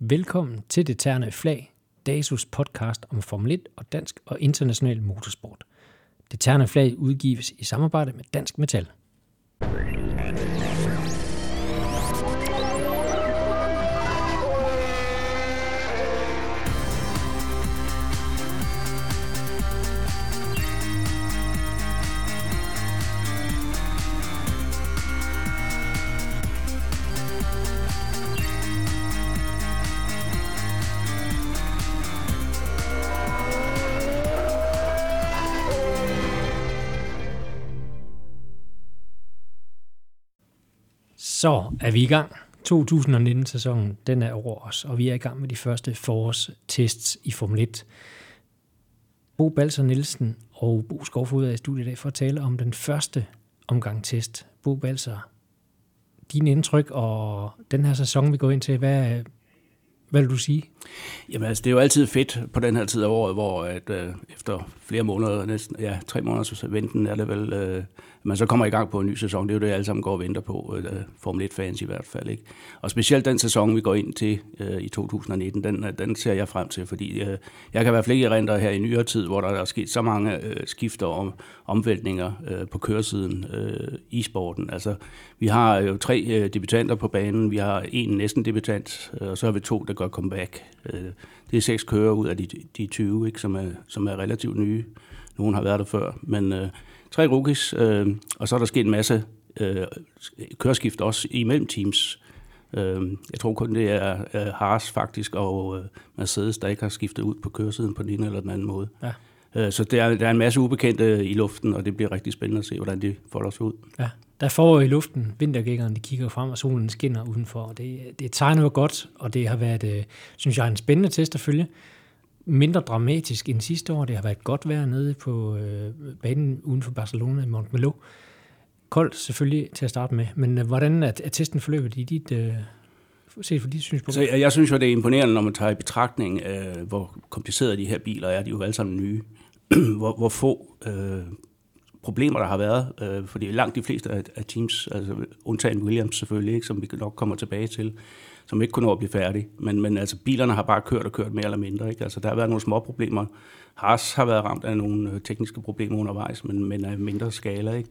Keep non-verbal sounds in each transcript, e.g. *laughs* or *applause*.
Velkommen til Det Terne Flag, DASUS podcast om Formel 1 og dansk og international motorsport. Det Terne Flag udgives i samarbejde med Dansk Metal. Så er vi i gang. 2019-sæsonen, den er over os, og vi er i gang med de første forårstests i Formel 1. Bo Balser Nielsen og Bo Skovfod er i studiet i dag for at tale om den første omgang test. Bo Balser, din indtryk og den her sæson, vi går ind til, hvad, hvad vil du sige? Jamen altså, det er jo altid fedt på den her tid af året, hvor at, øh, efter flere måneder, næsten, ja, tre måneders venten er det vel, øh, man så kommer i gang på en ny sæson. Det er jo det, alle sammen går og venter på, øh, øh Formel 1-fans i hvert fald. Ikke? Og specielt den sæson, vi går ind til øh, i 2019, den, øh, den ser jeg frem til, fordi øh, jeg kan være flere erindre her i nyere tid, hvor der er sket så mange øh, skifter og omvæltninger øh, på køresiden øh, i sporten. Altså, vi har jo tre øh, debutanter på banen, vi har en næsten debutant, øh, og så har vi to, der gør comeback. Øh, det er seks kører ud af de, de 20, ikke, som, er, som er relativt nye. Nogle har været der før, men øh, tre rookies, øh, og så er der sket en masse øh, køreskift også imellem teams. Øh, jeg tror kun, det er øh, Haas faktisk og øh, Mercedes, der ikke har skiftet ud på køresiden på den ene eller den anden måde. Ja. Øh, så der er, der er en masse ubekendte i luften, og det bliver rigtig spændende at se, hvordan de folder sig ud. Ja, der får i luften, vintergækkerne de kigger frem, og solen skinner udenfor. Og det, det tegner jo godt, og det har været, øh, synes jeg, en spændende test at følge. Mindre dramatisk end sidste år. Det har været godt vejr nede på øh, banen uden for Barcelona i Montmeló. Koldt selvfølgelig til at starte med, men øh, hvordan er, er testen forløbet i dit, øh, set for dit synspunkt? Så jeg, jeg synes jo, det er imponerende, når man tager i betragtning, øh, hvor komplicerede de her biler er. De er jo alle sammen nye. *clears throat* hvor, hvor få øh, problemer, der har været, øh, fordi langt de fleste af, af teams, altså undtagen Williams selvfølgelig, ikke, som vi nok kommer tilbage til, som ikke kunne nå at blive færdige. Men, men altså, bilerne har bare kørt og kørt mere eller mindre. Ikke? Altså, der har været nogle små problemer. Haas har været ramt af nogle øh, tekniske problemer undervejs, men, men af mindre skala. Ikke?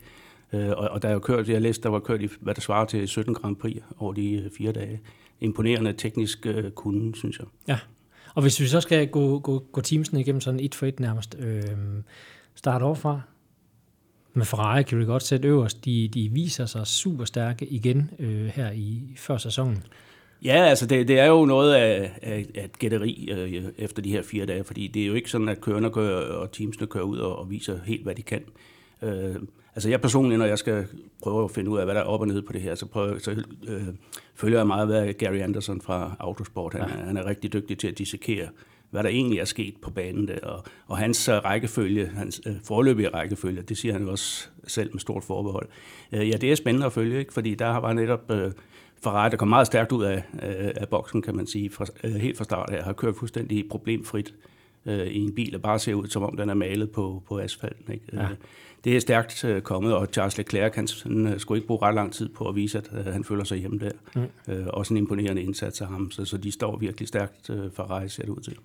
Øh, og, og der er jo kørt, jeg læste, der var kørt i, hvad der svarer til 17 Grand Prix over de øh, fire dage. Imponerende teknisk øh, kunde, synes jeg. Ja, og hvis vi så skal gå, gå, gå teamsene igennem sådan et for et nærmest, øh, starte overfra, med Ferrari kan vi godt sætte øverst. De, de viser sig super stærke igen øh, her i før sæsonen. Ja, altså det, det er jo noget af, af, af et gætteri øh, efter de her fire dage, fordi det er jo ikke sådan, at kørerne kører, og teamsene kører ud og, og viser helt, hvad de kan. Øh, altså jeg personligt, når jeg skal prøve at finde ud af, hvad der er op og ned på det her, så, prøver, så øh, følger jeg meget, hvad Gary Anderson fra Autosport, han, ja. han er rigtig dygtig til at dissekere hvad der egentlig er sket på banen der. Og, og hans uh, rækkefølge, hans uh, forløbige rækkefølge, det siger han jo også selv med stort forbehold. Uh, ja, det er spændende at følge, ikke? fordi der var netop uh, Ferrari, der kom meget stærkt ud af, uh, af boksen, kan man sige, fra, uh, helt fra start af, har kørt fuldstændig problemfrit uh, i en bil, der bare ser ud, som om den er malet på, på asfalten. Ikke? Ja det er stærkt øh, kommet, og Charles Leclerc han, han øh, skulle ikke bruge ret lang tid på at vise, at øh, han føler sig hjemme der. Mm. Øh, også en imponerende indsats af ham, så, så de står virkelig stærkt øh, for rejse, ser det ud til.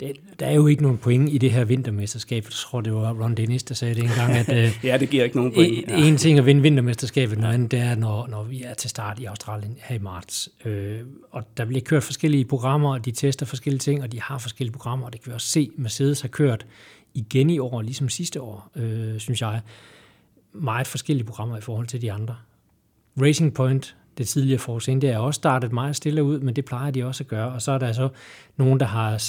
Det, der er jo ikke nogen point i det her vintermesterskab. Jeg tror, det var Ron Dennis, der sagde det engang. At, øh, *laughs* ja, det giver ikke nogen point. Ja. En ting at vinde vintermesterskabet, noget andet det er, når, når vi er til start i Australien her i marts. Øh, og der bliver kørt forskellige programmer, og de tester forskellige ting, og de har forskellige programmer, og det kan vi også se, Mercedes har kørt igen i år, ligesom sidste år, øh, synes jeg, meget forskellige programmer i forhold til de andre. Racing Point, det tidligere Force India, er også startet meget stille ud, men det plejer de også at gøre. Og så er der så nogen, der har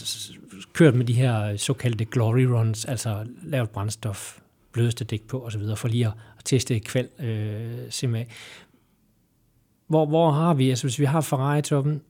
kørt med de her såkaldte glory runs, altså lavet brændstof, blødeste dæk på osv., for lige at, teste kvæl øh, simpelthen. Hvor, hvor har vi, altså hvis vi har Ferrari-toppen,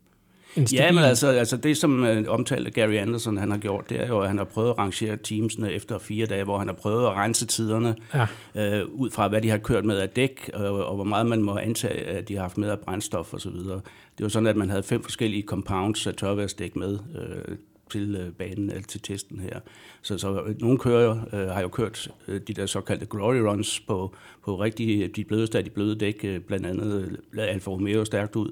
Ja, men altså, altså det, som uh, omtalte Gary Anderson han har gjort, det er jo, at han har prøvet at rangere teamsene efter fire dage, hvor han har prøvet at rense tiderne ja. uh, ud fra, hvad de har kørt med af dæk, og, og hvor meget man må antage, at de har haft med af brændstof osv. Det var sådan, at man havde fem forskellige compounds af tørværsdæk med uh, til uh, banen, eller til testen her. Så, så nogle kører uh, har jo kørt uh, de der såkaldte glory runs på, på rigtig de blødeste af de bløde dæk, uh, blandt andet uh, Alfa Romeo stærkt ud,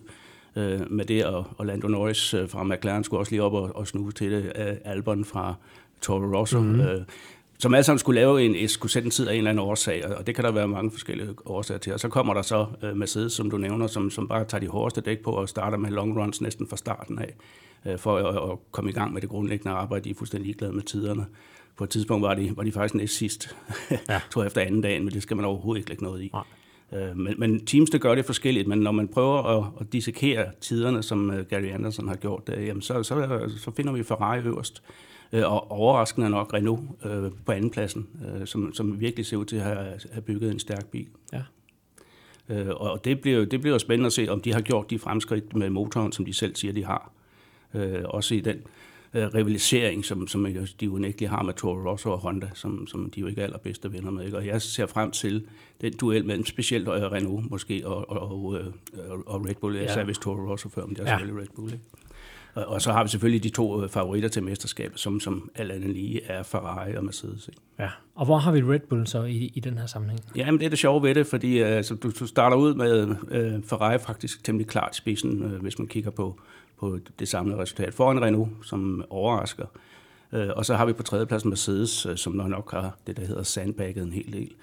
øh, med det, og, og Lando Norris øh, fra McLaren skulle også lige op og, og snuse til det, øh, Albon fra Toro Rosso, mm-hmm. øh, som alle sammen skulle lave en, skulle sætte en tid af en eller anden årsag, og det kan der være mange forskellige årsager til. Og så kommer der så øh, Mercedes, som du nævner, som, som bare tager de hårdeste dæk på og starter med long runs næsten fra starten af, øh, for at, at komme i gang med det grundlæggende arbejde. De er fuldstændig ligeglade med tiderne. På et tidspunkt var de, var de faktisk næst sidst, ja. *laughs* tror jeg, efter anden dagen, men det skal man overhovedet ikke lægge noget i. Nej. Øh, men, men teams, der gør det forskelligt, men når man prøver at, at dissekere tiderne, som uh, Gary Anderson har gjort, jamen så, så, så finder vi Ferrari øverst, uh, og overraskende nok Renault på andenpladsen, som, som virkelig ser ud til at have, have bygget en stærk bil. Ja. Og det bliver, det bliver spændende at se, om de har gjort de fremskridt med motoren, som de selv siger, de har. Også i den øh, rivalisering, som, som de unægteligt har med Toro Rosso og Honda, som, som de jo ikke er allerbedste venner med. Ikke? Og jeg ser frem til den duel mellem specielt øh, Renault måske og, og, og, øh, og Red Bull. Jeg ja. sagde vist Toro Rosso før, men det er ja. selvfølgelig Red Bull. Ikke? Og, og så har vi selvfølgelig de to øh, favoritter til mesterskabet, som, som alt andet lige er Ferrari og Mercedes. Ikke? Ja, og hvor har vi Red Bull så i, i den her sammenhæng? Jamen, det er det sjove ved det, fordi altså, du, du starter ud med uh, Ferrari faktisk temmelig klart spidsen, uh, hvis man kigger på, på det samlede resultat. Foran Renault, som overrasker. Øh, og så har vi på tredjepladsen Mercedes, øh, som nok har det, der hedder sandbagget en hel del.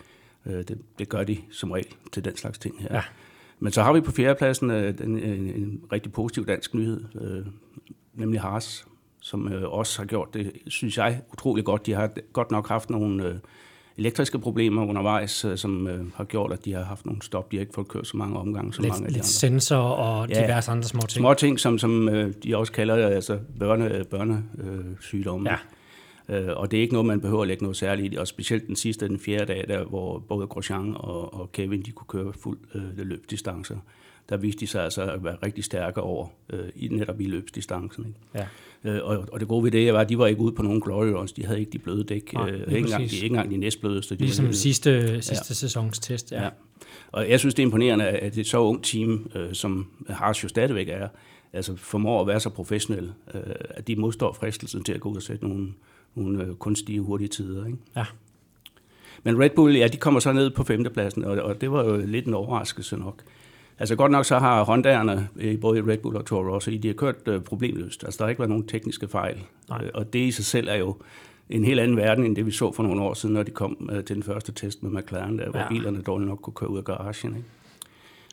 Øh, det, det gør de som regel til den slags ting her. Ja. Men så har vi på fjerdepladsen en, en, en rigtig positiv dansk nyhed, nemlig Haas, som også har gjort det, synes jeg, utrolig godt. De har godt nok haft nogle elektriske problemer undervejs, øh, som øh, har gjort, at de har haft nogle stop. De har ikke fået kørt så mange omgange som lidt, mange af de lidt andre. sensor og ja, diverse andre små ting. Små ting, som, som øh, de også kalder altså børne, børnesygdomme. Ja. Øh, og det er ikke noget, man behøver at lægge noget særligt i. Og specielt den sidste, den fjerde dag, der, hvor både Grosjean og, og Kevin de kunne køre fuld øh, løbdistancer der viste de sig altså at være rigtig stærke over øh, i netop i løbsdistancen. Ikke? Ja. Øh, og, og det gode ved det var, at de var ikke ude på nogen glory runs, de havde ikke de bløde dæk, Nej, øh, ikke, engang, de, ikke engang de næstblødeste. De ligesom sidste, sidste ja. sæsons test, ja. ja. Og jeg synes, det er imponerende, at et så ungt team, øh, som Haas jo stadigvæk er, altså formår at være så professionelle, øh, at de modstår fristelsen til at gå ud og sætte nogle, nogle øh, kunstige, hurtige tider. Ikke? Ja. Men Red Bull, ja, de kommer så ned på femtepladsen, og, og det var jo lidt en overraskelse nok. Altså godt nok så har Honda'erne, både i Red Bull og Toro Rosso, de har kørt øh, problemløst. Altså der har ikke været nogen tekniske fejl. Nej. Øh, og det i sig selv er jo en helt anden verden, end det vi så for nogle år siden, når de kom øh, til den første test med McLaren, der, hvor ja. bilerne dårligt nok kunne køre ud af garagen. Ikke?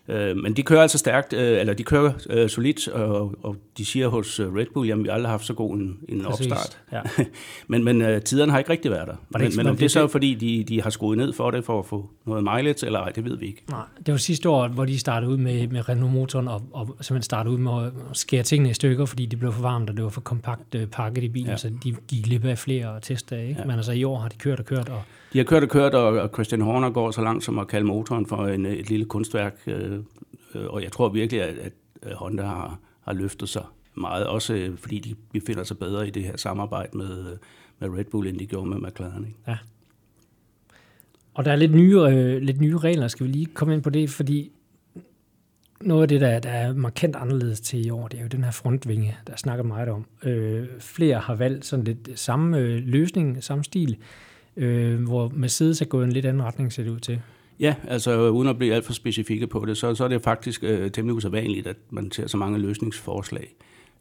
Øh, men de kører altså stærkt, øh, eller de kører øh, solidt, og, og de siger hos øh, Red Bull, jamen vi har aldrig haft så god en, en opstart. Ja. *laughs* men men øh, tiderne har ikke rigtig været der. Var det men, men om det er så fordi, de, de har skruet ned for det, for at få noget mileage, eller ej, det ved vi ikke. Nej, det var sidste år, hvor de startede ud med, med Renault-motoren, og, og simpelthen startede ud med at skære tingene i stykker, fordi det blev for varmt, og det var for kompakt øh, pakket i bilen, ja. så de gik glip af flere tester. Ikke? Ja. Men altså i år har de kørt og kørt, og de har kørt og kørt, og Christian Horner går så langt som at kalde motoren for en, et lille kunstværk. Øh, øh og jeg tror virkelig, at, at Honda har, har løftet sig meget, også øh, fordi de befinder sig bedre i det her samarbejde med, øh, med Red Bull, end de gjorde med McLaren. Ikke? Ja. Og der er lidt nye, øh, lidt nye regler, skal vi lige komme ind på det, fordi noget af det, der, der er markant anderledes til i år, det er jo den her frontvinge, der snakker meget om. Øh, flere har valgt sådan lidt samme øh, løsning, samme stil, øh, hvor Mercedes er gået en lidt anden retning, ser det ud til. Ja, altså uden at blive alt for specifikke på det, så, så er det faktisk øh, temmelig usædvanligt, at man ser så mange løsningsforslag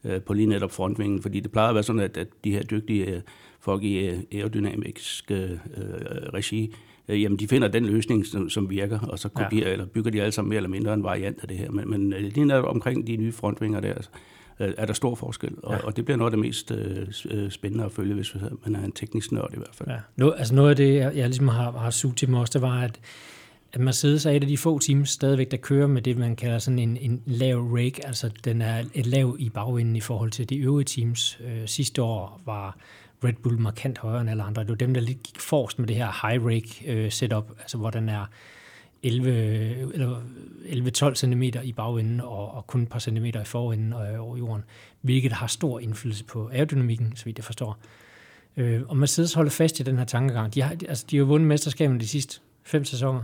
øh, på lige netop frontvingen, fordi det plejer at være sådan, at, at de her dygtige øh, folk i øh, aerodynamisk øh, regi, øh, jamen de finder den løsning, som, som virker, og så kopierer, ja. eller bygger de alle sammen mere eller mindre en variant af det her. Men, men øh, lige netop omkring de nye frontvinger der, øh, er der stor forskel, og, ja. og det bliver noget af det mest øh, øh spændende at følge, hvis man er en teknisk nørd i hvert fald. Ja. Nå, altså noget af det, jeg, jeg ligesom har, har suget til mig også, det var, at at Mercedes er et af de få teams stadigvæk, der kører med det, man kalder sådan en, en lav rake, altså den er et lav i bagvinden i forhold til de øvrige teams. Øh, sidste år var Red Bull markant højere end alle andre. Det var dem, der lidt gik forrest med det her high rake øh, setup, altså hvor den er 11, eller 11-12 cm i bagenden og, og kun et par centimeter i forenden og over jorden, hvilket har stor indflydelse på aerodynamikken, så vidt jeg forstår. Øh, og Mercedes holder fast i den her tankegang. De har, altså, de har vundet mesterskabet de sidste fem sæsoner.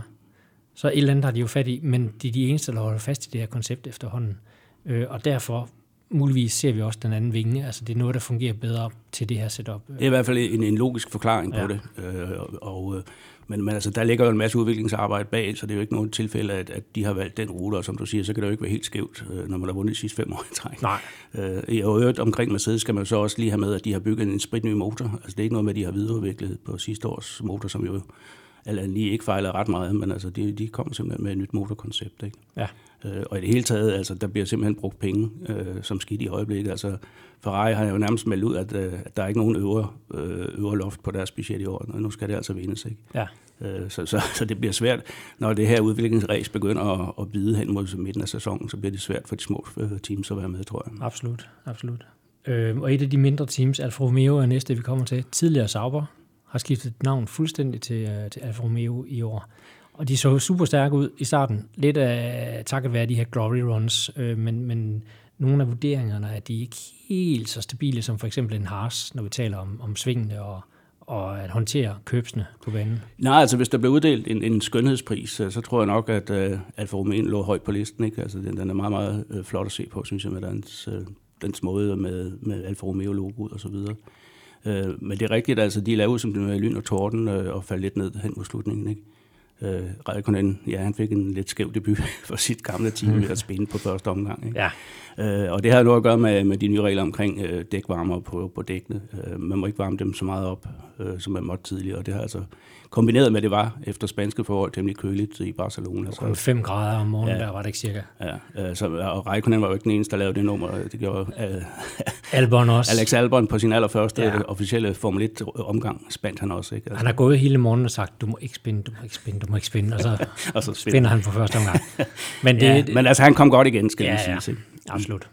Så et eller andet har de jo fat i, men de er de eneste, der holder fast i det her koncept efterhånden. Øh, og derfor muligvis ser vi også den anden vinge. Altså det er noget, der fungerer bedre til det her setup. Det er i hvert fald en, en logisk forklaring ja. på det. Øh, og, øh, men, men altså, der ligger jo en masse udviklingsarbejde bag, så det er jo ikke nogen tilfælde, at, at de har valgt den rute, og som du siger, så kan det jo ikke være helt skævt, øh, når man har vundet de sidste fem år i træk. Nej. Øh, I øvrigt omkring Mercedes skal man så også lige have med, at de har bygget en spritny motor. Altså det er ikke noget med, at de har videreudviklet på sidste års motor, som jo eller lige ikke fejler ret meget, men altså de, de kommer simpelthen med et nyt motorkoncept. Ikke? Ja. Øh, og i det hele taget, altså, der bliver simpelthen brugt penge øh, som skidt i øjeblikket. Altså, Ferrari har jo nærmest meldt ud, at, øh, at der er ikke nogen øvre, øh, øvre loft på deres budget i år, og nu skal det altså vindes. Ikke? Ja. Øh, så, så, så det bliver svært, når det her udviklingsræs begynder at, at bide hen mod midten af sæsonen, så bliver det svært for de små øh, teams at være med, tror jeg. Absolut, absolut. Øh, og et af de mindre teams, Alfa Romeo er næste, vi kommer til. Tidligere Sauber har skiftet navn fuldstændig til, øh, til Alfa Romeo i år. Og de så super stærke ud i starten. Lidt af takket være de her glory runs, øh, men, men nogle af vurderingerne er de ikke helt så stabile som for eksempel en Haas, når vi taler om, om svingene og, og at håndtere købsene på banen? Nej, altså hvis der blev uddelt en, en skønhedspris, øh, så, tror jeg nok, at øh, uh, Alfa Romeo lå højt på listen. Ikke? Altså, den, den er meget, meget uh, flot at se på, synes jeg, med dens, uh, dens måde med, med Alfa Romeo-logoet og så videre. Uh, men det er rigtigt, altså de lavede som det lyn og torden uh, og faldt lidt ned hen mod slutningen. Ikke? Øh, Raikkonen, ja, han fik en lidt skæv debut *laughs* for sit gamle team ved at spinde på første omgang. Ikke? Ja. Øh, og det har noget at gøre med, med de nye regler omkring øh, dækvarmer på, på dækkene. Øh, man må ikke varme dem så meget op, øh, som man måtte tidligere. Og det har altså kombineret med, at det var efter spanske forhold temmelig køligt i Barcelona. Så 5 grader om morgenen, ja, der var det ikke cirka. Ja, øh, så, og Raikkonen var jo ikke den eneste, der lavede det nummer. Det gjorde øh, Albon også. Alex Albon på sin allerførste ja. officielle Formel 1-omgang spændt han også. Ikke? Altså. Han har gået hele morgenen og sagt, du må ikke spinde, du må ikke spinde, du må ikke spinde, og så, *laughs* og så spinder han på første omgang. Men, *laughs* det, ja, men altså, han kom godt igen, skal ja, sige. Ja. Absolut.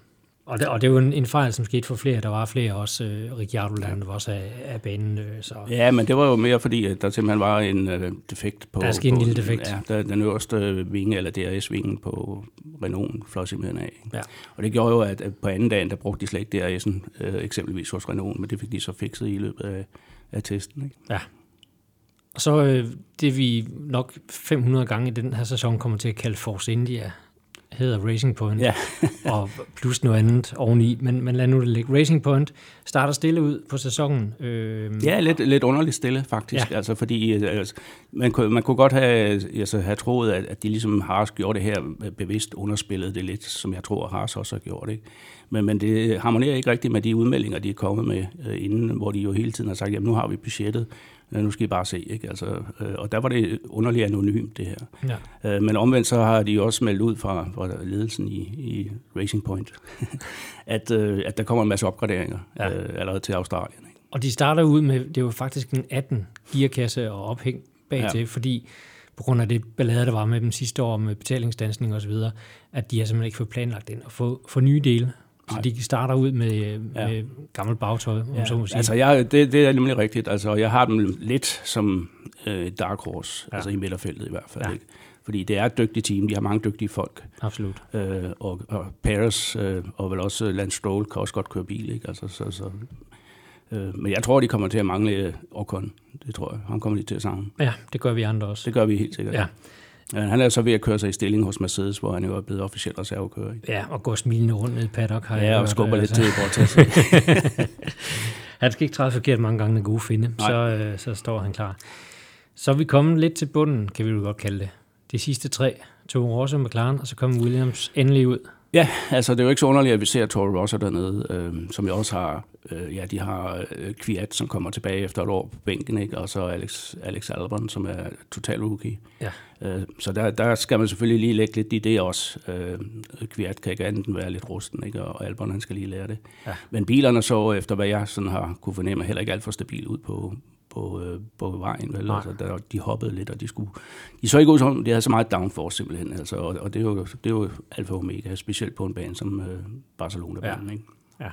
Og det, og det er jo en, en fejl, som skete for flere. Der var flere også. Uh, Ricciardo landede ja. også af, af banen. Uh, så. Ja, men det var jo mere fordi, at der simpelthen var en uh, defekt på... Der skete en lille defekt. Ja, der, den øverste vinge, eller DRS-vingen på Renault, fløj simpelthen af. Ja. Og det gjorde jo, at, at på anden dagen, der brugte de slet ikke DRS'en, uh, eksempelvis hos Renault, men det fik de så fikset i løbet af, af testen. Ikke? Ja. Og så øh, det, vi nok 500 gange i den her sæson kommer til at kalde Force India, hedder Racing Point, ja. *laughs* og plus noget andet oveni, men, men lad nu det ligge. Racing Point starter stille ud på sæsonen. Øh, ja, lidt, lidt underligt stille faktisk, ja. altså fordi øh, altså, man, kunne, man kunne godt have, altså, have troet, at, at de ligesom Haas gjorde det her bevidst underspillet det lidt, som jeg tror, Haas også har gjort. Ikke? Men, men det harmonerer ikke rigtigt med de udmeldinger, de er kommet med øh, inden, hvor de jo hele tiden har sagt, jamen nu har vi budgettet, nu skal I bare se. Ikke? Altså, øh, og der var det underligt anonymt, det her. Ja. Øh, men omvendt så har de også meldt ud fra, fra ledelsen i, i Racing Point, *laughs* at, øh, at der kommer en masse opgraderinger ja. øh, allerede til Australien. Ikke? Og de starter ud med, det var faktisk en 18 gearkasse og ophæng bag til, ja. fordi på grund af det ballade, der var med dem sidste år med betalingsdansning osv., at de har simpelthen ikke fået planlagt ind og få, få nye dele. Så de starter ud med, ja. med gammelt bagtøj, om ja. så må sige. Altså, jeg, det, det er nemlig rigtigt. Altså, jeg har dem lidt som øh, dark horse, ja. altså i midterfeltet i hvert fald. Ja. Ikke? Fordi det er et dygtigt team, de har mange dygtige folk. Absolut. Øh, og, og Paris øh, og vel også Lance Stroll kan også godt køre bil, ikke? Altså, så, så, øh, men jeg tror, de kommer til at mangle Ocon. Det tror jeg. Han kommer de til at savne. Ja, det gør vi andre også. Det gør vi helt sikkert. Ja. Han er så ved at køre sig i stilling hos Mercedes, hvor han jo er blevet officielt reservekører. Ja, og går smilende rundt ned i paddock. Har ja, og skubber lidt altså. til i sig. *laughs* han skal ikke træde forkert mange gange, den gode finde, så, øh, så står han klar. Så er vi kommet lidt til bunden, kan vi jo godt kalde det. De sidste tre, to Rosso McLaren, og så kommer Williams endelig ud. Ja, altså det er jo ikke så underligt, at vi ser Toro Rosso dernede, øh, som jo også har, øh, ja, de har øh, Kviat, som kommer tilbage efter et år på bænken, ikke? og så Alex, Alex Albon, som er total rookie. Ja. Øh, så der, der skal man selvfølgelig lige lægge lidt i det også. Øh, kan ikke andet end være lidt rusten, ikke? og Albon han skal lige lære det. Ja. Men bilerne så, efter hvad jeg sådan har kunne fornemme, heller ikke alt for stabil ud på, på, øh, på vejen. Vel? Altså, der, de hoppede lidt, og de skulle... De så ikke ud som, de havde så meget downforce simpelthen. Altså, og, og det, er jo, det er jo alfa og omega, specielt på en bane som øh, Barcelona-banen. Ja. Ikke? ja.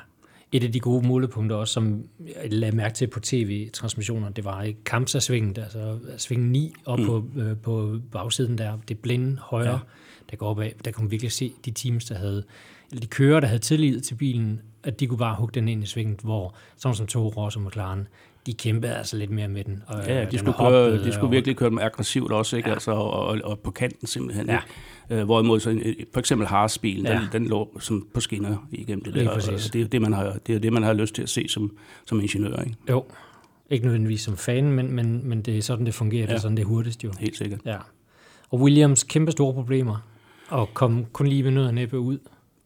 Et af de gode målepunkter også, som jeg lagde mærke til på tv-transmissioner, det var i kampsasvinget, altså sving 9 op mm. på, øh, på bagsiden der, det blinde højre, ja. der går opad. Der kunne man virkelig se de teams, der havde eller de kører, der havde tillid til bilen, at de kunne bare hugge den ind i svinget, hvor sådan som Toro Rosso og McLaren, de kæmpede altså lidt mere med den. Og, ja, de skulle, køre, de skulle og, virkelig køre dem aggressivt også, ikke? Ja. Altså, og, og, og, på kanten simpelthen. Ja. Ikke? Øh, hvorimod så, for eksempel Haas-bilen, ja. den, den lå som på skinner igennem det der. Og, det, er det, man har, det er det, man har lyst til at se som, som ingeniør. Ikke? Jo, ikke nødvendigvis som fan, men, men, men det er sådan, det fungerer. Ja. Det er sådan, det er hurtigst jo. Helt sikkert. Ja. Og Williams kæmpe store problemer, og kom kun lige med noget næppe ud.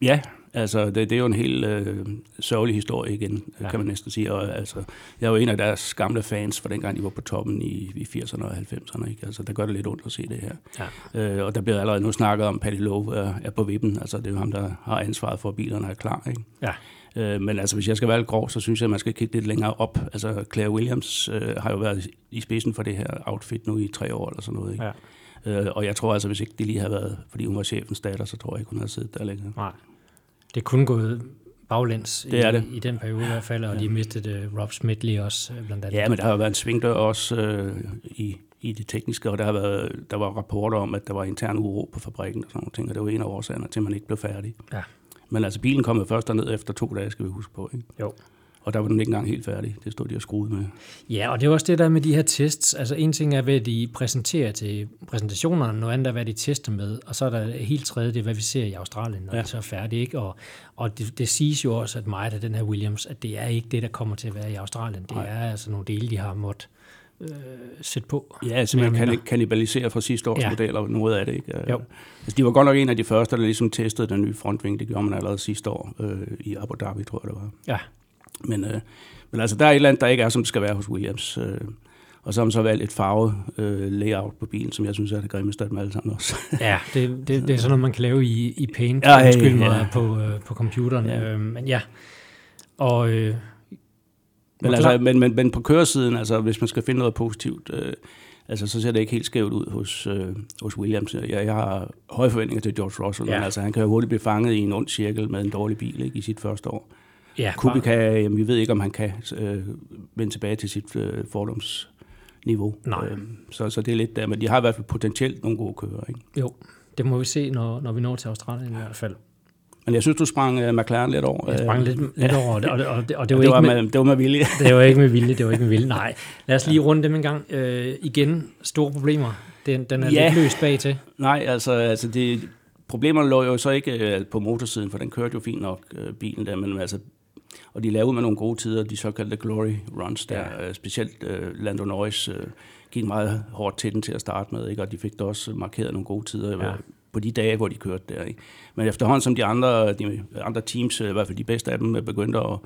Ja, altså det, det er jo en helt øh, sørgelig historie igen, ja. kan man næsten sige. Og, altså, jeg er jo en af deres gamle fans fra dengang, de var på toppen i, i 80'erne og 90'erne. Ikke? Altså, der gør det lidt ondt at se det her. Ja. Øh, og der bliver allerede nu snakket om, at Patty Lowe er, er på vippen. Altså, det er jo ham, der har ansvaret for, at bilerne er klar. Ikke? Ja. Øh, men altså, hvis jeg skal være lidt grov, så synes jeg, at man skal kigge lidt længere op. Altså, Claire Williams øh, har jo været i spidsen for det her outfit nu i tre år eller sådan noget. Ikke? Ja. Øh, og jeg tror altså, hvis ikke det lige havde været, fordi hun var chefens datter, så tror jeg ikke, hun havde siddet der længere. Nej. Det kunne gået baglæns det er i, det. i den periode i hvert fald, og ja. de mistede uh, Rob lige også uh, blandt andet. Ja, men der har været en svingdør også uh, i, i det tekniske, og der, har været, der var rapporter om, at der var intern uro på fabrikken og sådan noget ting, og det var en af årsagerne til, at man ikke blev færdig. Ja. Men altså, bilen kom jo først derned efter to dage, skal vi huske på. Ikke? Jo. Og der var den ikke engang helt færdig. Det stod de og skruede med. Ja, og det er også det der med de her tests. Altså en ting er, hvad de præsenterer til præsentationerne, noget andet er, hvad de tester med. Og så er der helt tredje, det er, hvad vi ser i Australien, når ja. det så er færdigt. Ikke? Og, og det, det siges jo også, at meget af den her Williams, at det er ikke det, der kommer til at være i Australien. Det Nej. er altså nogle dele, de har måttet øh, sætte på. Ja, simpelthen kan kannibalisere fra sidste års ja. modeller, noget af det. Ikke? Jo. Altså, de var godt nok en af de første, der ligesom testede den nye frontving. Det gjorde man allerede sidste år øh, i Abu Dhabi, tror jeg det var. Ja. Men, øh, men altså, der er et eller andet, der ikke er, som det skal være hos Williams. Øh, og så har man så valgt et farve øh, layout på bilen, som jeg synes er det grimmeste af dem alle sammen også. *laughs* ja, det, det, det er sådan noget, man kan lave i, i Paint, ja, ja, ja. på, øh, på computeren. Ja. Øh, men ja, og... Øh, men, altså, men, men, men på køresiden, altså, hvis man skal finde noget positivt, øh, altså, så ser det ikke helt skævt ud hos, øh, hos Williams. Jeg, jeg har høje forventninger til George Russell, ja. men altså, han kan jo hurtigt blive fanget i en ond cirkel med en dårlig bil ikke, i sit første år. Ja, Kubica, jamen, vi ved ikke, om han kan øh, vende tilbage til sit øh, fordomsniveau. Nej. Øh, så, så det er lidt der, men de har i hvert fald potentielt nogle gode kører. Ikke? Jo, det må vi se, når, når vi når til Australien i hvert fald. Men jeg synes, du sprang uh, McLaren lidt over. Jeg sprang lidt, *laughs* lidt over, og og det, og og det, var, det, var ikke med, med, det var med vilje. *laughs* det var ikke med vilje, det var ikke med vilje, *laughs* nej. Lad os lige runde dem en gang. Uh, igen, store problemer. Den, den er ja. lidt løst bag til. Nej, altså, altså det, problemerne lå jo så ikke uh, på motorsiden, for den kørte jo fint nok, bilen der, men altså og de lavede med nogle gode tider, de såkaldte glory runs der. Ja. Øh, specielt uh, Lando Norris uh, gik meget hårdt til den til at starte med, ikke? og de fik da også markeret nogle gode tider ja. på de dage, hvor de kørte der. Ikke? Men efterhånden som de andre, de andre teams, i hvert fald de bedste af dem, begyndte at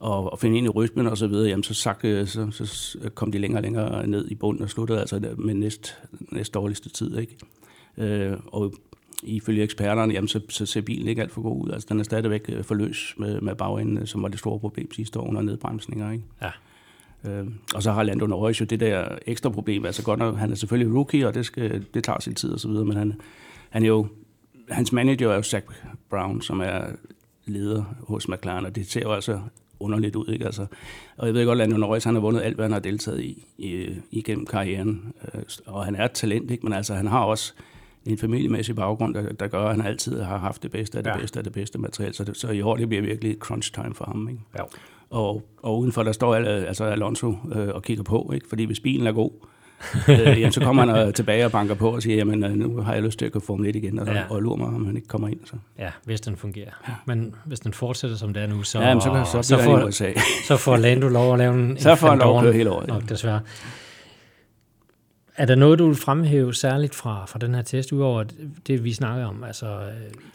og, og finde ind i rytmen og så videre, jamen så, sak, så, så kom de længere og længere ned i bunden og sluttede altså med næst, næst dårligste tid. Ikke? Øh, og ifølge eksperterne, jamen, så, så ser bilen ikke alt for god ud. Altså, den er stadigvæk øh, for løs med, med bagenden, som var det store problem sidste år under nedbremsninger. Ikke? Ja. Øh, og så har Lando Norris jo det der ekstra problem. Altså godt nok, han er selvfølgelig rookie, og det, skal, det tager sin tid og så videre, men han, han er jo, hans manager er jo Zach Brown, som er leder hos McLaren, og det ser jo altså underligt ud. Ikke? Altså, og jeg ved godt, at Lando Norris han har vundet alt, hvad han har deltaget i, i igennem karrieren. Øh, og han er et talent, ikke? men altså, han har også en familiemæssig baggrund, der, der gør, at han altid har haft det bedste af det ja. bedste af det bedste materiale. Så, det, så i år det bliver virkelig crunch time for ham. Ikke? Ja. Og, og udenfor der står altså Alonso øh, og kigger på, ikke? fordi hvis bilen er god, *laughs* øh, jamen, så kommer han øh, tilbage og banker på og siger, jamen øh, nu har jeg lyst til at gå Formel 1 igen, og, ja. og lurer mig, om han ikke kommer ind. Så. Ja, hvis den fungerer. Ja. Men hvis den fortsætter, som det er nu, så, ja, jamen, så, så, så, får, så får Lando lov at lave en *laughs* Så får han lov at køre hele året. Nok, desværre. Er der noget, du vil fremhæve særligt fra, fra den her test, udover det, vi snakker om? Altså,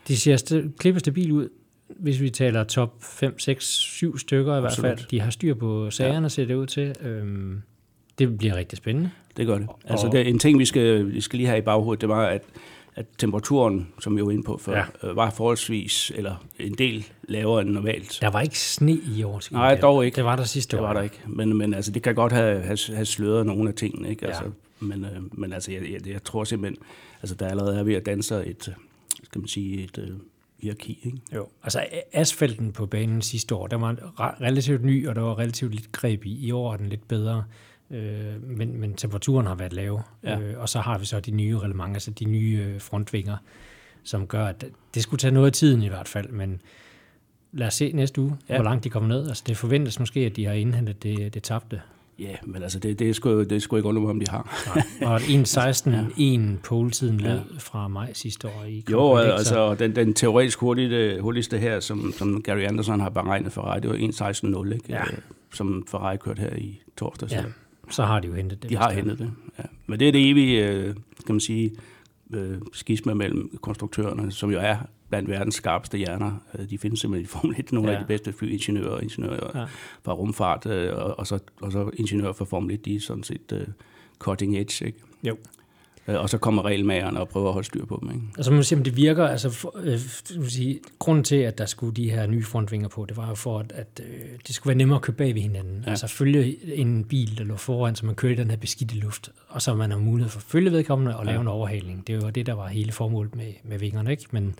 de ser st- klipper stabil ud, hvis vi taler top 5, 6, 7 stykker i hvert fald. De har styr på sagerne, ja. ser det ud til. Øhm, det bliver rigtig spændende. Det gør det. Altså, det er en ting, vi skal, vi skal lige have i baghovedet, det var, at, at temperaturen, som vi var inde på før, ja. øh, var forholdsvis, eller en del lavere end normalt. Der var ikke sne i år. Nej, dog ikke. Det var der sidste år. Det var der ikke. Men, men altså, det kan godt have, have, have sløret nogle af tingene. Ikke? Altså, ja. Men, øh, men altså, jeg, jeg, jeg tror simpelthen, altså der allerede er ved at danse et, skal man sige, et øh, hierarki. Ikke? Jo, altså asfalten på banen sidste år, der var relativt ny, og der var relativt lidt greb i. I år er den lidt bedre, øh, men, men temperaturen har været lav. Ja. Øh, og så har vi så de nye reglementer, altså de nye øh, frontvinger, som gør, at det skulle tage noget af tiden i hvert fald, men lad os se næste uge, ja. hvor langt de kommer ned. Altså, det forventes måske, at de har indhentet det, det tabte. Ja, men altså, det, det, er sgu, det er sgu ikke under, om de har. Nej. Og 1.16, *laughs* ja. en pole-tiden lød ja. fra maj sidste år i Jo, altså, den, den teoretisk hurtigste, hurtigste her, som, som Gary Anderson har beregnet for Ferrari, det var 1.16.0, ikke? Ja. Øh, som Ferrari kørt her i torsdag. Ja, så har de jo hentet det. De har hentet det, ja. Men det er det evige, øh, kan man sige, øh, skisme mellem konstruktørerne, som jo er blandt verdens skarpeste hjerner. Øh, de findes simpelthen i Formel 1, nogle ja. af de bedste flyingeniører og ingeniører ja. fra rumfart, øh, og, og, så, og så ingeniører for Formel 1, de er sådan set cutting edge. Ikke? Jo. Øh, og så kommer regelmagerne og prøver at holde styr på dem. Ikke? Altså man siger, det virker, altså for, øh, sige, grunden til, at der skulle de her nye frontvinger på, det var jo for, at, at øh, det skulle være nemmere at køre bag ved hinanden. Ja. Altså følge en bil, der lå foran, så man kører i den her beskidte luft, og så man har mulighed for at følge vedkommende og lave ja. en overhaling. Det var det, der var hele formålet med, med vingerne, ikke? Men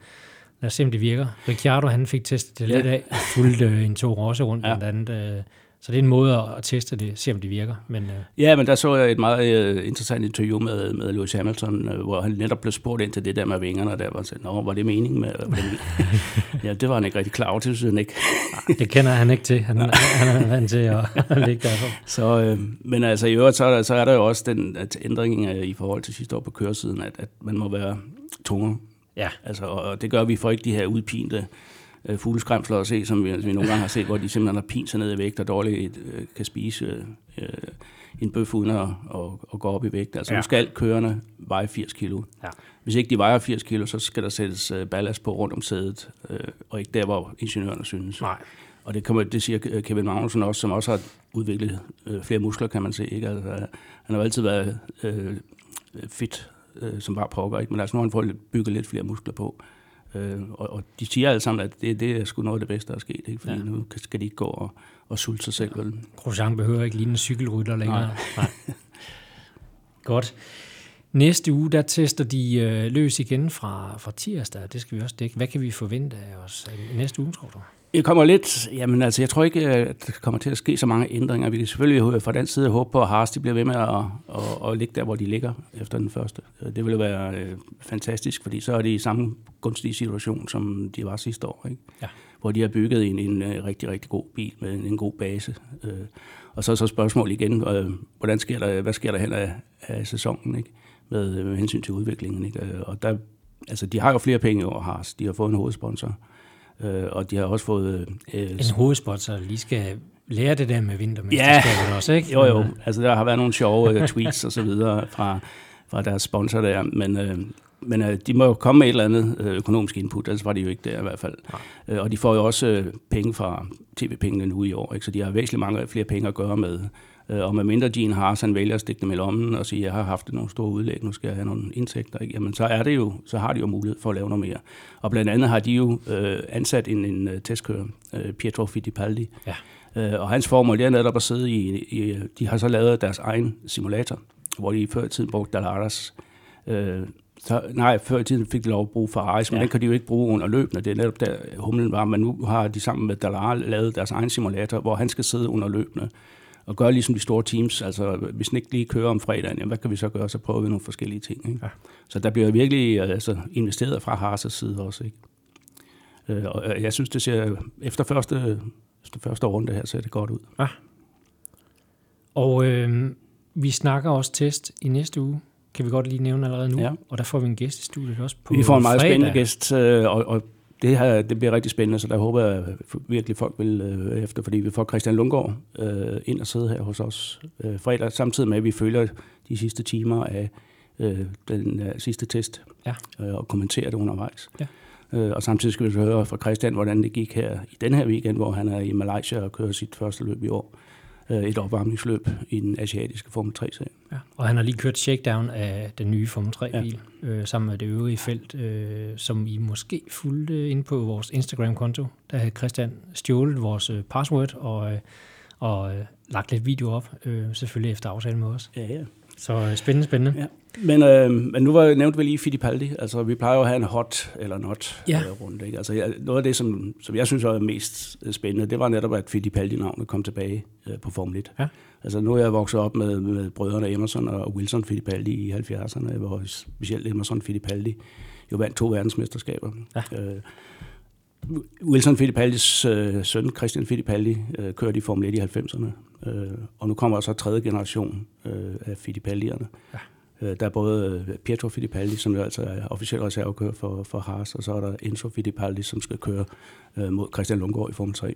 lad os se, om det virker. Ricciardo, han fik testet det ja. lidt af, fulgte øh, en to Rosse rundt, ja. blandt andet, øh, så det er en måde at teste det, se om det virker. Men, øh. Ja, men der så jeg et meget uh, interessant interview med, med Lewis Hamilton, uh, hvor han netop blev spurgt ind til det der med vingerne, og der var sådan, Nå, var det meningen med var det *laughs* Ja, det var han ikke rigtig klar over, til han ikke. det kender han ikke til. Han, han er vant til at, *laughs* ligge derfor. Så, uh, men altså i øvrigt, så, så er der jo også den at ændring i forhold til sidste år på køresiden, at, at man må være tungere. Ja. Altså, og det gør vi for ikke de her udpinte øh, fugleskræmsler at se, som vi, som vi nogle gange har set, hvor de simpelthen har pint sig ned i vægt og dårligt øh, kan spise øh, en bøf uden at, og, og gå op i vægt. Altså ja. nu skal kørende veje 80 kilo. Ja. Hvis ikke de vejer 80 kilo, så skal der sættes øh, ballast på rundt om sædet, øh, og ikke der, hvor ingeniørerne synes. Nej. Og det, kommer, det siger Kevin Magnussen også, som også har udviklet øh, flere muskler, kan man se. Ikke? Altså, han har jo altid været øh, fit, øh, som bare pokker, ikke? men altså nu har han fået bygget lidt flere muskler på. Øh, og, og de siger alle sammen, at det, det er sgu noget af det bedste, der er sket, ikke? fordi ja. nu skal de ikke gå og, og sulte sig selv. Vel? Grosjean behøver ikke ligne en cykelrytter længere. Nej. *laughs* Nej. Godt. Næste uge, der tester de øh, løs igen fra, fra tirsdag. Det skal vi også dække. Hvad kan vi forvente af os næste uge, tror du? Jeg kommer lidt, jamen altså, jeg tror ikke, at der kommer til at ske så mange ændringer. Vi kan selvfølgelig fra den side håbe på, at Haas de bliver ved med at, at, at ligge der, hvor de ligger efter den første. Det ville være øh, fantastisk, fordi så er de i samme gunstige situation, som de var sidste år. Ikke? Ja. Hvor de har bygget en, en øh, rigtig, rigtig god bil med en, en god base. Øh, og så er så spørgsmål igen, øh, hvordan sker der, hvad sker der hen af, af sæsonen ikke? Med, med hensyn til udviklingen. Ikke? Og der, altså, de har jo flere penge over Haas. De har fået en hovedsponsor. Øh, og de har også fået... Øh, en hovedsponsor lige skal lære det der med vintermesterskabet ja, også, ikke? Jo, jo. Altså, der har været nogle sjove uh, tweets og så videre fra, fra deres sponsor der, men, øh, men øh, de må jo komme med et eller andet øh, økonomisk input, ellers var de jo ikke der i hvert fald. Øh, og de får jo også øh, penge fra tv-pengene nu i år, ikke? så de har væsentligt mange flere penge at gøre med. Øh, og med mindre Gene Haas, han vælger at stikke dem i lommen og sige, jeg har haft nogle store udlæg, nu skal jeg have nogle indtægter, ikke? jamen så, er det jo, så har de jo mulighed for at lave noget mere. Og blandt andet har de jo øh, ansat en, en øh, testkører, øh, Pietro Fittipaldi, ja. øh, og hans formål det er netop at sidde i, i, de har så lavet deres egen simulator, hvor de før i tiden brugte Dalaras øh, så, nej, før i tiden fik de lov at bruge Ferraris, men ja. den kan de jo ikke bruge under løbende. Det er netop der humlen var, men nu har de sammen med Dalar lavet deres egen simulator, hvor han skal sidde under løbende og gøre ligesom de store teams. Altså, hvis den ikke lige kører om fredagen, jamen, hvad kan vi så gøre? Så prøver vi nogle forskellige ting. Ikke? Ja. Så der bliver virkelig altså, investeret fra Haas' side også. Ikke? Øh, og jeg synes, det ser efter første, efter første runde her, ser det godt ud. Ja. Og øh, vi snakker også test i næste uge kan vi godt lige nævne allerede nu. Ja. Og der får vi en gæst i studiet også på Vi får en meget fredag. spændende gæst, øh, og, og det, her, det bliver rigtig spændende, så der håber jeg virkelig, folk vil øh, efter, fordi vi får Christian Lundgaard øh, ind og sidde her hos os øh, fredag, samtidig med, at vi følger de sidste timer af øh, den øh, sidste test ja. øh, og kommenterer det undervejs. Ja. Øh, og samtidig skal vi høre fra Christian, hvordan det gik her i den her weekend, hvor han er i Malaysia og kører sit første løb i år. Øh, et opvarmningsløb i den asiatiske Formel 3-serie. Ja, og han har lige kørt shakedown af den nye Formel 3-bil, ja. øh, sammen med det øvrige felt, øh, som I måske fulgte ind på vores Instagram-konto. Der havde Christian stjålet vores øh, password og, øh, og øh, lagt lidt video op, øh, selvfølgelig efter aftale med os. Ja, ja. Så øh, spændende, spændende. Ja. Men, øh, men nu var, nævnte vi lige Fittipaldi. Altså, vi plejer jo at have en hot eller not ja. øh, runde. Ikke? Altså, jeg, noget af det, som, som jeg synes var mest øh, spændende, det var netop, at Fittipaldi-navnet kom tilbage øh, på Formel 1. Ja. Altså, nu er jeg vokset op med, med brødrene Emerson og Wilson Fittipaldi i 70'erne, hvor specielt Emerson Fittipaldi jo vandt to verdensmesterskaber. Ja. Øh, Wilson Fittipaldis øh, søn, Christian Fittipaldi, øh, kørte i Formel 1 i 90'erne. Øh, og nu kommer så tredje generation øh, af Fittipaldierne. Ja. Øh, der er både øh, Pietro Fittipaldi, som jo altså er officiel reservekører for, for Haas, og så er der Enzo Fittipaldi, som skal køre øh, mod Christian Lundgaard i Formel 3.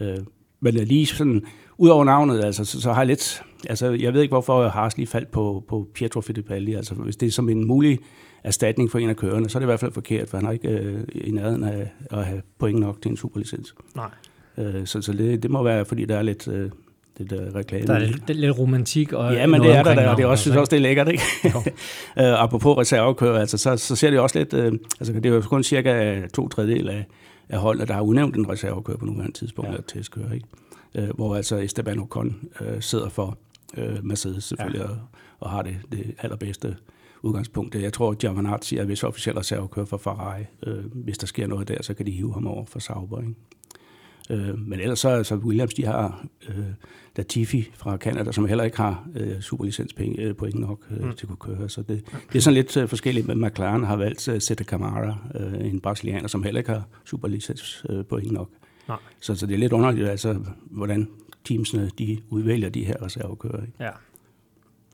Øh, men lige sådan, ud over navnet, altså, så, så har jeg lidt, altså, jeg ved ikke, hvorfor Haas lige faldt på, på Pietro Fittipaldi, altså, hvis det er som en mulig erstatning for en af kørerne, så er det i hvert fald forkert, for han har ikke øh, i nærheden af at have point nok til en superlicens. Nej. Øh, så så det, det må være, fordi der er lidt, øh, lidt uh, reklame. Der er lidt, lidt, romantik. Og ja, men det er der, der og det er også, synes også, det er lækkert, ikke? uh, *laughs* apropos reservekører, altså, så, så ser det også lidt, uh, altså det er jo kun cirka to tredjedel af, af holdet, der har udnævnt en reservekører på nuværende tidspunkt, ja. testkører, ikke? Uh, hvor altså Esteban Ocon uh, sidder for uh, Mercedes selvfølgelig, ja. og, og har det, det allerbedste udgangspunkt. Jeg tror, at Giovanazzi er vist officiel reservekører for Ferrari. Uh, hvis der sker noget der, så kan de hive ham over for Sauber, ikke? Øh, men ellers så altså Williams, de har øh, Latifi fra Canada, som heller ikke har øh, superlicenspenge øh, point nok øh, mm. til at kunne køre. Så det, det er sådan lidt øh, forskelligt, men McLaren har valgt øh, Sette Camara, øh, en brasilianer, som heller ikke har superlicenspoint øh, nok. Nej. Så, så det er lidt underligt, altså, hvordan teamsene de udvælger de her reservekører. Ja.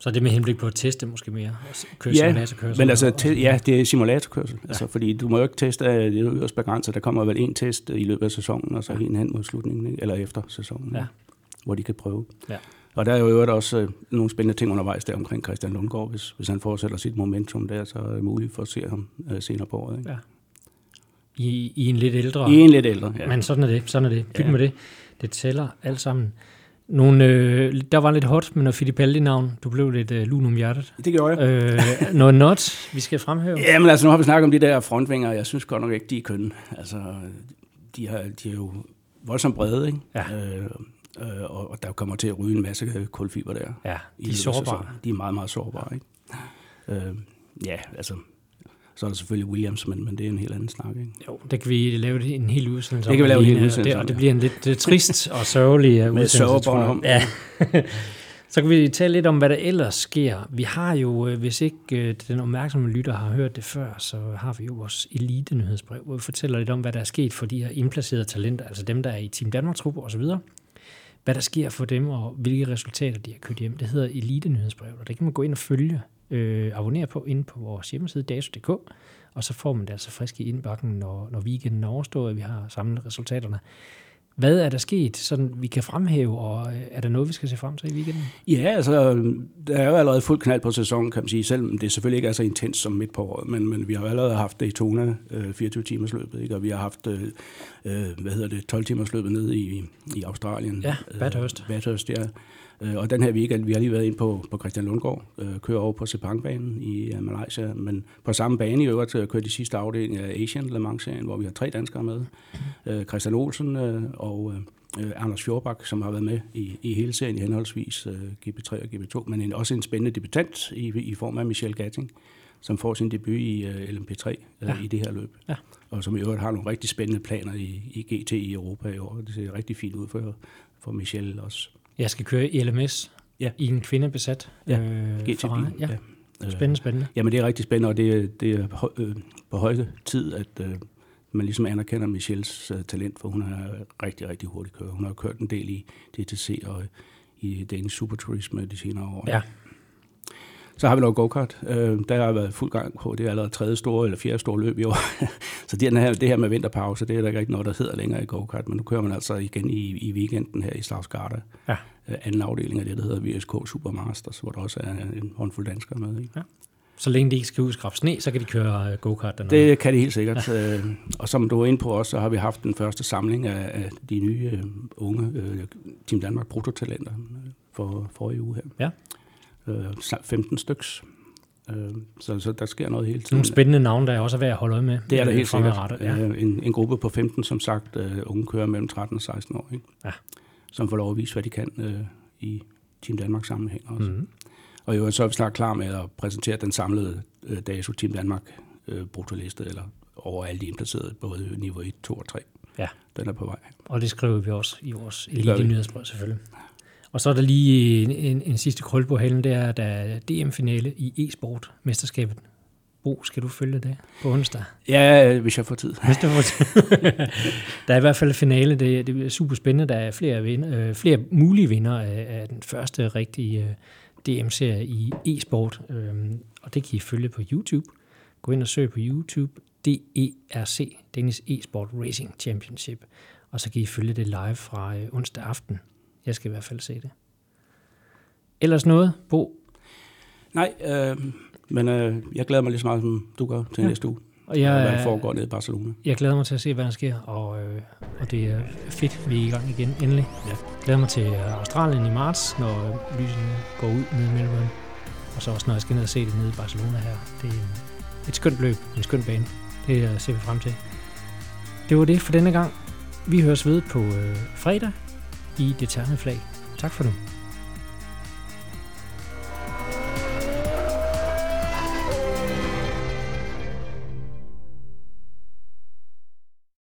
Så det med henblik på at teste måske mere? Køre ja, men altså, te, ja, det er simulatorkørsel. Ja. Altså, fordi du må jo ikke teste, det er yderst begrænset. Der kommer vel en test i løbet af sæsonen, og så ja. en hen mod slutningen, ikke? eller efter sæsonen, ja. hvor de kan prøve. Ja. Og der er jo også øh, nogle spændende ting undervejs der omkring Christian Lundgaard. Hvis, hvis han fortsætter sit momentum der, så er det muligt for at se ham øh, senere på året. Ikke? Ja. I, I en lidt ældre. I en lidt ældre, ja. Men sådan er det. Sådan er det. Pyt ja. med det. Det tæller alt sammen. Nogle, øh, der var lidt hot med noget Fittipaldi-navn. Du blev lidt øh, lun om hjertet. Det gjorde jeg. Øh, noget not, vi skal fremhæve. Jamen altså, nu har vi snakket om de der frontvinger, jeg synes godt nok ikke, de er kønne. Altså, de, har, de er jo voldsomt brede, ikke? Ja. Øh, øh, og der kommer til at ryge en masse kulfiber der. Ja, de er sårbare. De er meget, meget sårbare, ikke? Øh, ja, altså, så er der selvfølgelig Williams, men, men det er en helt anden snak. Ikke? Jo, det kan vi lave en hel udsendelse Det kan vi lave en hel udsendelse det, Og det bliver en lidt det trist og sørgelig *laughs* Med udsendelse, om. Ja. *laughs* Så kan vi tale lidt om, hvad der ellers sker. Vi har jo, øh, hvis ikke øh, den opmærksomme lytter har hørt det før, så har vi jo vores elite-nyhedsbrev, hvor vi fortæller lidt om, hvad der er sket for de her indplacerede talenter, altså dem, der er i Team Danmark-trupper osv., hvad der sker for dem, og hvilke resultater de har kørt hjem. Det hedder elite-nyhedsbrev, og det kan man gå ind og følge øh, abonnere på inde på vores hjemmeside dato.dk, og så får man det altså frisk i indbakken, når, når weekenden er overstået, og vi har samlet resultaterne. Hvad er der sket, sådan vi kan fremhæve, og øh, er der noget, vi skal se frem til i weekenden? Ja, altså, der er jo allerede fuld knald på sæsonen, kan man sige, selvom det selvfølgelig ikke er så intens som midt på året, men, men vi har allerede haft Daytona øh, 24 timers løbet, ikke? og vi har haft, øh, øh hvad hedder det, 12 timers løbet nede i, i Australien. Ja, Bathurst. Øh, Bathurst, ja. Øh, og den her weekend, vi har lige været ind på, på Christian Lundgaard, øh, kører over på Sepang-banen i uh, Malaysia, men på samme bane i øvrigt kører de sidste afdeling af Asian Le Mans-serien, hvor vi har tre danskere med. Øh, Christian Olsen øh, og øh, Anders Fjordbak, som har været med i, i hele serien i henholdsvis øh, GP3 og GP2, men en, også en spændende debutant i, i form af Michel Gatting, som får sin debut i uh, LMP3 uh, ja. i det her løb. Ja. Og som i øvrigt har nogle rigtig spændende planer i, i GT i Europa i år. Det ser rigtig fint ud for, for Michel også. Jeg skal køre i LMS ja. i en kvindebesat ja. øh, GTB. Ferrari. Ja. ja. Spændende, spændende. Jamen det er rigtig spændende, og det, det er øh, på højde tid, at øh, man ligesom anerkender Michels øh, talent, for hun er rigtig, rigtig hurtig kører. Hun har kørt en del i DTC og i Danish Superturisme de senere år. Ja. Så har vi noget go-kart. Øh, der har været fuld gang på. Det er allerede tredje store eller fjerde store løb i år. *laughs* så det her, det her med vinterpause, det er der ikke rigtig noget, der hedder længere i go-kart. Men nu kører man altså igen i, i weekenden her i Stavsgarda. Ja. Øh, anden afdeling af det, der hedder VSK Supermasters, hvor der også er en håndfuld danskere med. Ikke? Ja. Så længe de ikke skal udskræffe sne, så kan de køre øh, go-kart dernede. Det kan de helt sikkert. Ja. Øh, og som du er inde på også, så har vi haft den første samling af, af de nye uh, unge uh, Team Danmark prototalenter for forrige uge her. Ja øh, 15 styks. Øh, så, så der sker noget hele tiden. Nogle spændende navne, der er også værd at holde øje med. Det er der helt sikkert. Ja. Øh, en, en gruppe på 15, som sagt, uh, unge kører mellem 13 og 16 år, ikke? Ja. som får lov at vise, hvad de kan uh, i Team Danmark sammenhæng også. Mm-hmm. Og jo, så er vi snart klar med at præsentere den samlede uh, DASO Team Danmark uh, brutoliste, eller over alle de indplacerede, både niveau 1, 2 og 3. Ja. Den er på vej. Og det skriver vi også i vores elite nyhedsbrev selvfølgelig. Og så er der lige en, en, en sidste krøl på halen, det er, der er DM-finale i e-sport, mesterskabet Bo, skal du følge det på onsdag? Ja, hvis jeg får tid. Hvis du får tid. der er i hvert fald finale. Det, det er super spændende. Der er flere, vinder, øh, flere mulige vinder af, af den første rigtige øh, DM-serie i e-sport. Øh, og det kan I følge på YouTube. Gå ind og søg på YouTube. DERC, Danish E-Sport Racing Championship. Og så kan I følge det live fra øh, onsdag aften. Jeg skal i hvert fald se det. Ellers noget, Bo? Nej, øh, men øh, jeg glæder mig lige så meget, som du gør til ja. næste uge. Og jeg, hvad der foregår nede i Barcelona. Jeg glæder mig til at se, hvad der sker, og, øh, og det er fedt, vi er i gang igen, endelig. Ja. Jeg glæder mig til øh, Australien i marts, når lysene går ud nede i Melbourne. Og så også, når jeg skal ned og se det nede i Barcelona her. Det er et skønt løb, en skøn bane. Det øh, ser vi frem til. Det var det for denne gang. Vi høres ved på øh, fredag i Det Terne Flag. Tak for nu.